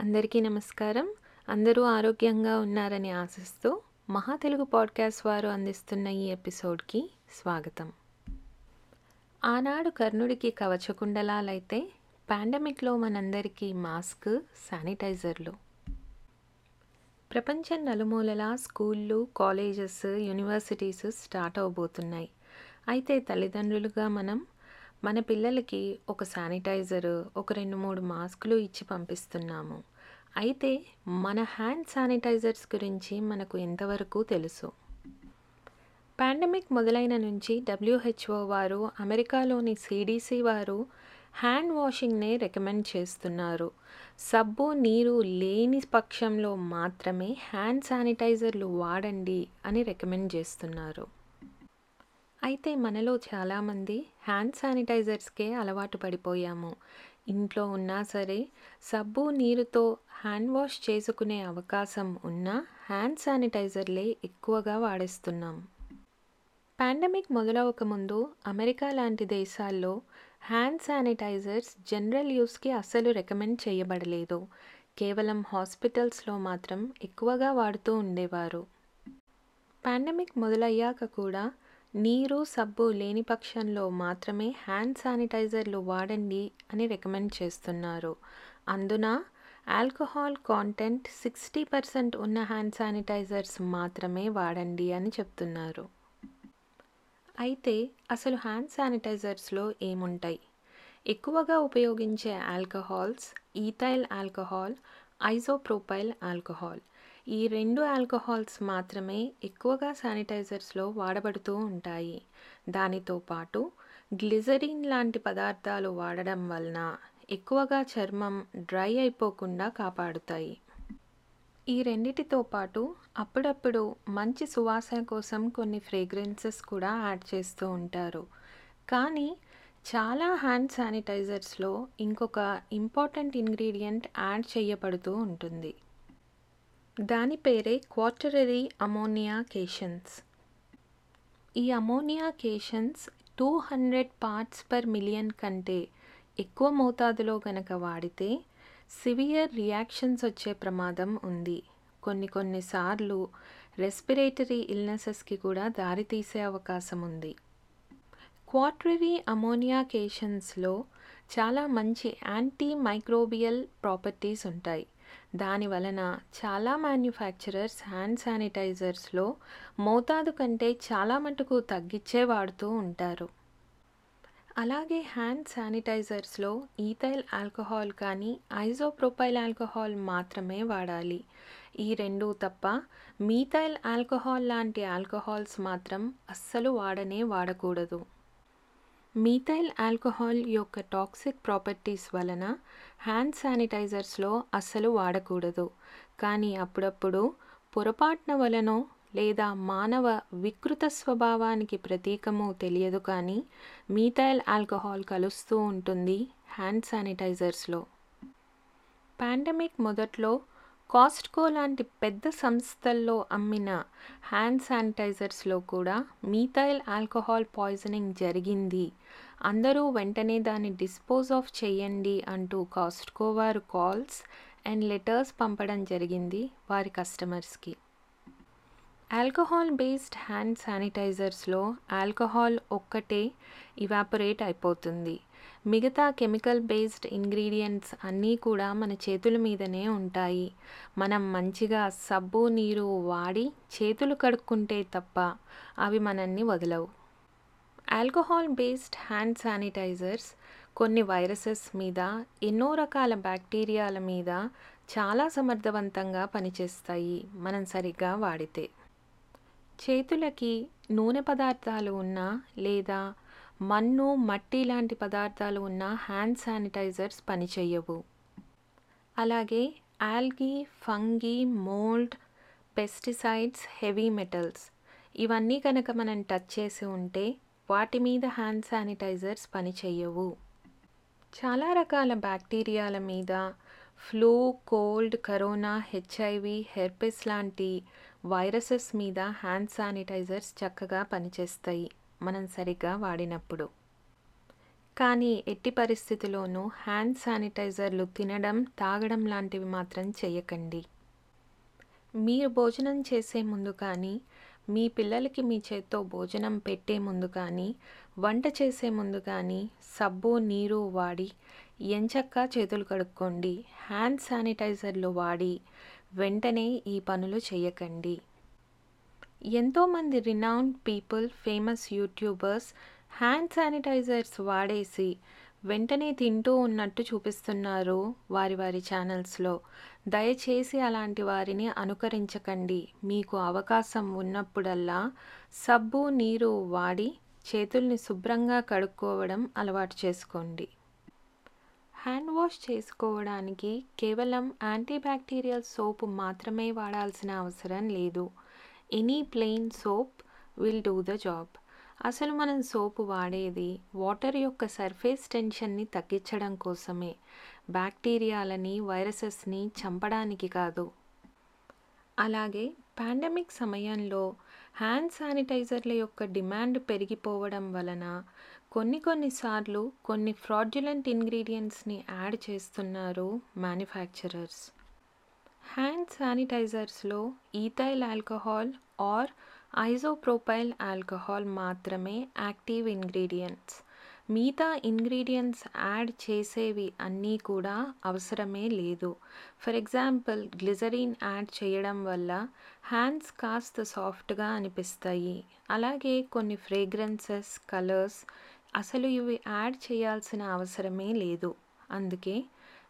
అందరికీ నమస్కారం. అందరూ ఆరోగ్యంగా ఉన్నారని ఆశిస్తూ మహా తెలుగు పాడ్కాస్ట్ వారు అందిస్తున్న ఈ ఎపిసోడ్కి స్వాగతం. ఆనాడు కర్ణుడికి కవచకుండలాలైతే పాండమిక్లో మనందరికీ మాస్క్ శానిటైజర్లు. ప్రపంచం నలుమూలలా స్కూళ్ళు కాలేజెస్ యూనివర్సిటీస్ స్టార్ట్ అవబోతున్నాయి. అయితే తల్లిదండ్రులుగా మనం మన పిల్లలకి ఒక శానిటైజర్ ఒక రెండు మూడు మాస్కులు ఇచ్చి పంపిస్తున్నాము. అయితే మన హ్యాండ్ శానిటైజర్స్ గురించి మనకు ఎంతవరకు తెలుసు? పాండమిక్ మొదలైన నుంచి డబ్ల్యూహెచ్ఓ వారు అమెరికాలోని సిడిసి వారు హ్యాండ్ వాషింగ్నే రికమెండ్ చేస్తున్నారు. సబ్బు నీరు లేని పక్షంలో మాత్రమే హ్యాండ్ శానిటైజర్లు వాడండి అని రికమెండ్ చేస్తున్నారు. అయితే మనలో చాలామంది హ్యాండ్ శానిటైజర్స్కే అలవాటు పడిపోయాము. ఇంట్లో ఉన్నా సరే సబ్బు నీరుతో హ్యాండ్ వాష్ చేసుకునే అవకాశం ఉన్నా హ్యాండ్ శానిటైజర్లే ఎక్కువగా వాడేస్తున్నాం. పాండమిక్ మొదలవకముందు అమెరికా లాంటి దేశాల్లో హ్యాండ్ శానిటైజర్స్ జనరల్ యూస్కి అస్సలు రికమెండ్ చేయబడలేదు. కేవలం హాస్పిటల్స్లో మాత్రం ఎక్కువగా వాడుతూ ఉండేవారు. పాండమిక్ మొదలయ్యాక కూడా నీరు సబ్బు లేని పక్షంలో మాత్రమే హ్యాండ్ శానిటైజర్లు వాడండి అని రికమెండ్ చేస్తున్నారు. అందున ఆల్కహాల్ కాంటెంట్ సిక్స్టీ పర్సెంట్ ఉన్న హ్యాండ్ శానిటైజర్స్ మాత్రమే వాడండి అని చెప్తున్నారు. అయితే అసలు హ్యాండ్ శానిటైజర్స్లో ఏముంటాయి? ఎక్కువగా ఉపయోగించే alcohols ethyl alcohol isopropyl alcohol. ఈ రెండు ఆల్కహాల్స్ మాత్రమే ఎక్కువగా శానిటైజర్స్లో వాడబడుతూ ఉంటాయి. దానితో పాటు గ్లిజరిన్ లాంటి పదార్థాలు వాడడం వలన ఎక్కువగా చర్మం డ్రై అయిపోకుండా కాపాడుతాయి. ఈ రెండిటితో పాటు అప్పుడప్పుడు మంచి సువాసన కోసం కొన్ని ఫ్రేగ్రెన్సెస్ కూడా యాడ్ చేస్తూ ఉంటారు. కానీ చాలా హ్యాండ్ శానిటైజర్స్లో ఇంకొక ఇంపార్టెంట్ ఇంగ్రీడియంట్ యాడ్ చేయబడుతూ ఉంటుంది. దాని పేరే క్వార్టరరీ అమోనియా కేషన్స్ ఈ ammonia cations two hundred parts per million కంటే ఎక్కువ మోతాదులో గనక వాడితే సివియర్ రియాక్షన్స్ వచ్చే ప్రమాదం ఉంది. కొన్ని కొన్నిసార్లు రెస్పిరేటరీ ఇల్నెసెస్కి కూడా దారితీసే అవకాశం ఉంది. క్వార్టరీ అమోనియా కేషన్స్లో చాలా మంచి యాంటీ మైక్రోబియల్ ప్రాపర్టీస్ ఉంటాయి. దాని వలన చాలా మ్యానుఫ్యాక్చరర్స్ హ్యాండ్ శానిటైజర్స్లో మోతాదు కంటే చాలా మటుకు తగ్గించే వాడుతూ ఉంటారు. అలాగే హ్యాండ్ శానిటైజర్స్లో ఈథైల్ ఆల్కహాల్ కానీ ఐజోప్రొపైల్ ఆల్కహాల్ మాత్రమే వాడాలి. ఈ రెండు తప్ప మీథైల్ ఆల్కహాల్ లాంటి ఆల్కహాల్స్ మాత్రం అస్సలు వాడనే వాడకూడదు. మీథైల్ ఆల్కహాల్ యొక్క టాక్సిక్ ప్రాపర్టీస్ వలన హ్యాండ్ శానిటైజర్స్లో అస్సలు వాడకూడదు. కానీ అప్పుడప్పుడు పొరపాటున వలనో లేదా మానవ వికృత స్వభావానికి ప్రతీకము తెలియదు కానీ మీథైల్ ఆల్కహాల్ కలుస్తూ ఉంటుంది హ్యాండ్ శానిటైజర్స్లో. పాండమిక్ మొదట్లో కాస్ట్కో లాంటి పెద్ద సంస్థల్లో అమ్మిన హ్యాండ్ శానిటైజర్స్లో కూడా మీథైల్ ఆల్కహాల్ పాయిజనింగ్ జరిగింది. అందరూ వెంటనే దాన్ని డిస్పోజ్ ఆఫ్ చేయండి అంటూ కాస్ట్కో వారు కాల్స్ అండ్ లెటర్స్ పంపడం జరిగింది వారి కస్టమర్స్కి ఆల్కహాల్ బేస్డ్ హ్యాండ్ శానిటైజర్స్లో ఆల్కహాల్ ఒక్కటే ఇవాపరేట్ అయిపోతుంది. మిగతా కెమికల్ బేస్డ్ ఇంగ్రీడియంట్స్ అన్నీ కూడా మన చేతుల మీదనే ఉంటాయి. మనం మంచిగా సబ్బు నీరు వాడి చేతులు కడుక్కుంటే తప్ప అవి మనల్ని వదలవు. ఆల్కహాల్ బేస్డ్ హ్యాండ్ శానిటైజర్స్ కొన్ని వైరసెస్ మీద ఎన్నో రకాల బ్యాక్టీరియాల మీద చాలా సమర్థవంతంగా పనిచేస్తాయి మనం సరిగ్గా వాడితే. చేతులకి నూనె పదార్థాలు ఉన్నా లేదా మన్ను మట్టి లాంటి పదార్థాలు ఉన్న హ్యాండ్ శానిటైజర్స్ పనిచేయవు అలాగే algae fungi mould pesticides heavy metals ఇవన్నీ కనుక మనం టచ్ చేసి ఉంటే వాటి మీద హ్యాండ్ శానిటైజర్స్ పనిచేయవు చాలా రకాల బ్యాక్టీరియాల మీద flu cold corona HIV herpes లాంటి వైరసెస్ మీద హ్యాండ్ శానిటైజర్స్ చక్కగా పనిచేస్తాయి. మనం సరిగ్గా వాడినప్పుడు. కానీ ఎట్టి పరిస్థితిలోనూ హ్యాండ్ శానిటైజర్లు తినడం తాగడం లాంటివి మాత్రం చేయకండి మీరు భోజనం చేసే ముందు కానీ మీ పిల్లలకి మీ చేత్తో భోజనం పెట్టే ముందు కానీ వంట చేసే ముందు కానీ సబ్బు నీరు వాడి ఎంచక్కా చేతులు కడుక్కోండి. హ్యాండ్ శానిటైజర్లు వాడి వెంటనే ఈ పనులు చేయకండి ఎంతోమంది renowned people famous YouTubers hand sanitisers వాడేసి వెంటనే తింటూ ఉన్నట్టు చూపిస్తున్నారు వారి వారి ఛానల్స్లో దయచేసి అలాంటి వారిని అనుకరించకండి. మీకు అవకాశం ఉన్నప్పుడల్లా సబ్బు నీరు వాడి చేతుల్ని శుభ్రంగా కడుక్కోవడం అలవాటు చేసుకోండి. హ్యాండ్ వాష్ చేసుకోవడానికి కేవలం యాంటీబ్యాక్టీరియల్ సోప్ మాత్రమే వాడాల్సిన అవసరం లేదు. Any plain soap will do the job అసలు మనం సోపు వాడేది వాటర్ యొక్క సర్ఫేస్ టెన్షన్ని తగ్గించడం కోసమే. బ్యాక్టీరియాలని వైరసెస్ని చంపడానికి కాదు. అలాగే పాండమిక్ సమయంలో హ్యాండ్ శానిటైజర్ల యొక్క డిమాండ్ పెరిగిపోవడం వలన కొన్ని కొన్నిసార్లు కొన్ని ఫ్రాడ్యులెంట్ ఇంగ్రీడియంట్స్ని యాడ్ చేస్తున్నారు manufacturers. Hand శానిటైజర్స్లో ethyl alcohol or isopropyl alcohol మాత్రమే యాక్టివ్ ఇంగ్రీడియంట్స్ మిగతా ఇంగ్రీడియంట్స్ యాడ్ చేసేవి అన్నీ కూడా అవసరమే లేదు. ఫర్ ఎగ్జాంపుల్ గ్లిజరిన్ యాడ్ చేయడం వల్ల హ్యాండ్స్ కాస్త సాఫ్ట్గా అనిపిస్తాయి. అలాగే కొన్ని ఫ్రేగ్రెన్సెస్ కలర్స్ అసలు ఇవి యాడ్ చేయాల్సిన అవసరమే లేదు. అందుకే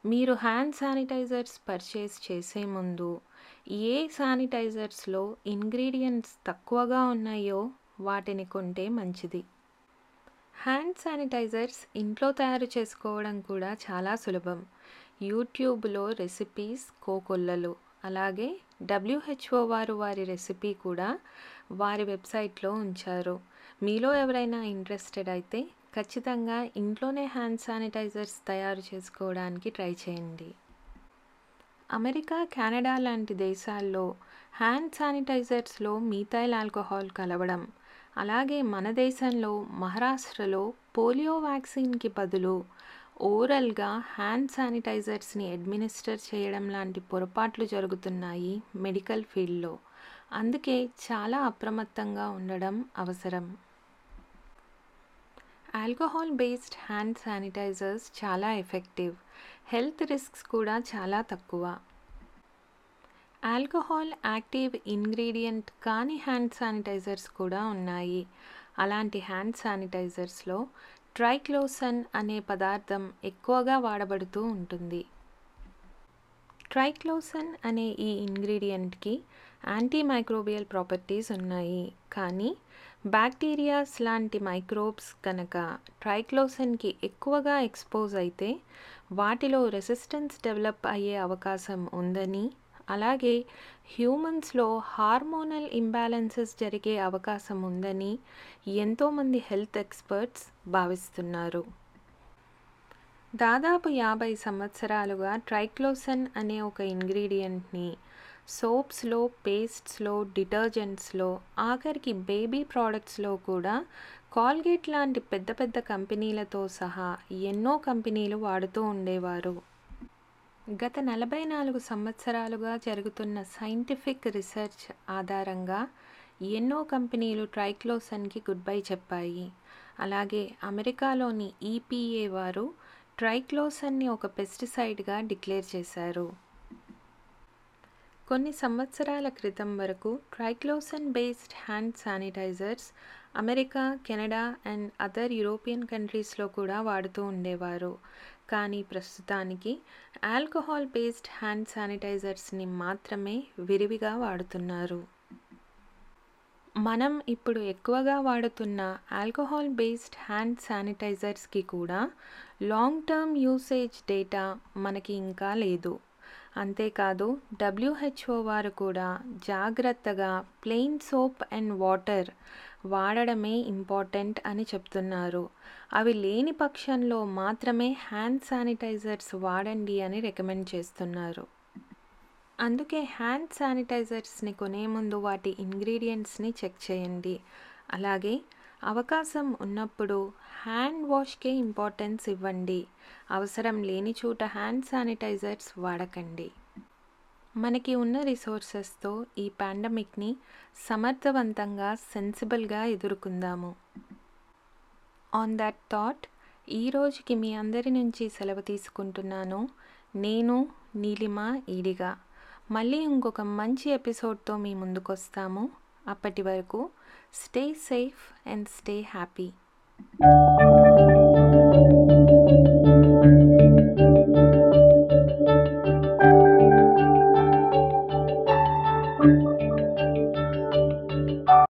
మీరు హ్యాండ్ శానిటైజర్స్ పర్చేస్ చేసే ముందు ఏ శానిటైజర్స్లో ఇంగ్రీడియంట్స్ తక్కువగా ఉన్నాయో వాటిని కొంటే మంచిది. హ్యాండ్ శానిటైజర్స్ ఇంట్లో తయారు చేసుకోవడం కూడా చాలా సులభం. యూట్యూబ్లో రెసిపీస్ కోకొల్లలు అలాగే డబ్ల్యూహెచ్ఓ వారు వారి రెసిపీ కూడా వారి వెబ్సైట్లో ఉంచారు. మీలో ఎవరైనా ఇంట్రెస్టెడ్ అయితే ఖచ్చితంగా ఇంట్లోనే హ్యాండ్ శానిటైజర్స్ తయారు చేసుకోవడానికి ట్రై చేయండి. అమెరికా కెనడా లాంటి దేశాల్లో హ్యాండ్ శానిటైజర్స్లో మీథైల్ ఆల్కహాల్ కలవడం అలాగే మన దేశంలో మహారాష్ట్రలో పోలియో వ్యాక్సిన్కి బదులు ఓరల్గా హ్యాండ్ శానిటైజర్స్ని అడ్మినిస్టర్ చేయడం లాంటి పొరపాట్లు జరుగుతున్నాయి మెడికల్ ఫీల్డ్లో. అందుకే చాలా అప్రమత్తంగా ఉండడం అవసరం. ఆల్కహాల్ బేస్డ్ హ్యాండ్ శానిటైజర్స్ చాలా ఎఫెక్టివ్. హెల్త్ రిస్క్స్ కూడా చాలా తక్కువ. ఆల్కహాల్ యాక్టివ్ ఇంగ్రీడియంట్ కాని హ్యాండ్ శానిటైజర్స్ కూడా ఉన్నాయి. అలాంటి హ్యాండ్ శానిటైజర్స్లో ట్రైక్లోసన్ అనే పదార్థం ఎక్కువగా వాడబడుతూ ఉంటుంది. ట్రైక్లోసన్ అనే ఈ ఇంగ్రీడియంట్కి యాంటీమైక్రోబియల్ ప్రాపర్టీస్ ఉన్నాయి. కానీ బ్యాక్టీరియాస్ లాంటి మైక్రోబ్స్ కనుక ట్రైక్లోసన్కి ఎక్కువగా ఎక్స్పోజ్ అయితే వాటిలో రెసిస్టెన్స్ డెవలప్ అయ్యే అవకాశం ఉందని అలాగే హ్యూమన్స్లో హార్మోనల్ ఇంబ్యాలెన్సెస్ జరిగే అవకాశం ఉందని ఎంతోమంది హెల్త్ ఎక్స్పర్ట్స్ భావిస్తున్నారు. దాదాపు యాభై సంవత్సరాలుగా ట్రైక్లోసన్ అనే ఒక ఇంగ్రీడియంట్ని సోప్స్లో పేస్ట్స్లో డిటర్జెంట్స్లో ఆఖరికి బేబీ ప్రోడక్ట్స్లో కూడా కాల్గేట్ లాంటి పెద్ద పెద్ద కంపెనీలతో సహా ఎన్నో కంపెనీలు వాడుతూ ఉండేవారు. గత నలభై నాలుగు సంవత్సరాలుగా జరుగుతున్న సైంటిఫిక్ రీసెర్చ్ ఆధారంగా ఎన్నో కంపెనీలు ట్రైక్లోసన్కి గుడ్ బై చెప్పాయి. అలాగే అమెరికాలోని ఈపీఏ వారు ట్రైక్లోసన్ని ఒక పెస్టిసైడ్గా డిక్లేర్ చేశారు. కొన్ని సంవత్సరాల క్రితం వరకు triclosan based hand sanitisers America Canada and other European కంట్రీస్లో కూడా వాడుతూ ఉండేవారు. కానీ ప్రస్తుతానికి ఆల్కహాల్ బేస్డ్ హ్యాండ్ శానిటైజర్స్ని మాత్రమే విరివిగా వాడుతున్నారు. మనం ఇప్పుడు ఎక్కువగా వాడుతున్న ఆల్కహాల్ బేస్డ్ హ్యాండ్ శానిటైజర్స్కి కూడా లాంగ్ టర్మ్ యూసేజ్ డేటా మనకి ఇంకా లేదు. అంతేకాదు డబ్ల్యూహెచ్ఓ వారు కూడా జాగ్రత్తగా ప్లెయిన్ సోప్ అండ్ వాటర్ వాడడమే ఇంపార్టెంట్ అని చెప్తున్నారు. అవి లేని పక్షంలో మాత్రమే హ్యాండ్ శానిటైజర్స్ వాడండి అని రికమెండ్ చేస్తున్నారు. అందుకే హ్యాండ్ శానిటైజర్స్ని కొనే ముందు వాటి ఇంగ్రీడియంట్స్ని చెక్ చేయండి. అలాగే అవకాశం ఉన్నప్పుడు హ్యాండ్ వాష్కే ఇంపార్టెన్స్ ఇవ్వండి. అవసరం లేని చోట హ్యాండ్ శానిటైజర్స్ వాడకండి. మనకి ఉన్న రిసోర్సెస్తో ఈ పాండమిక్ని సమర్థవంతంగా సెన్సిబుల్గా ఎదుర్కొందాము. ఆన్ దట్ థాట్ ఈ రోజుకి మీ అందరి నుంచి సెలవు తీసుకుంటున్నాను. నేను నీలిమ ఈడిగా. మళ్ళీ ఇంకొక మంచి ఎపిసోడ్తో మీ ముందుకొస్తాము. అప్పటి వరకు stay safe and stay happy.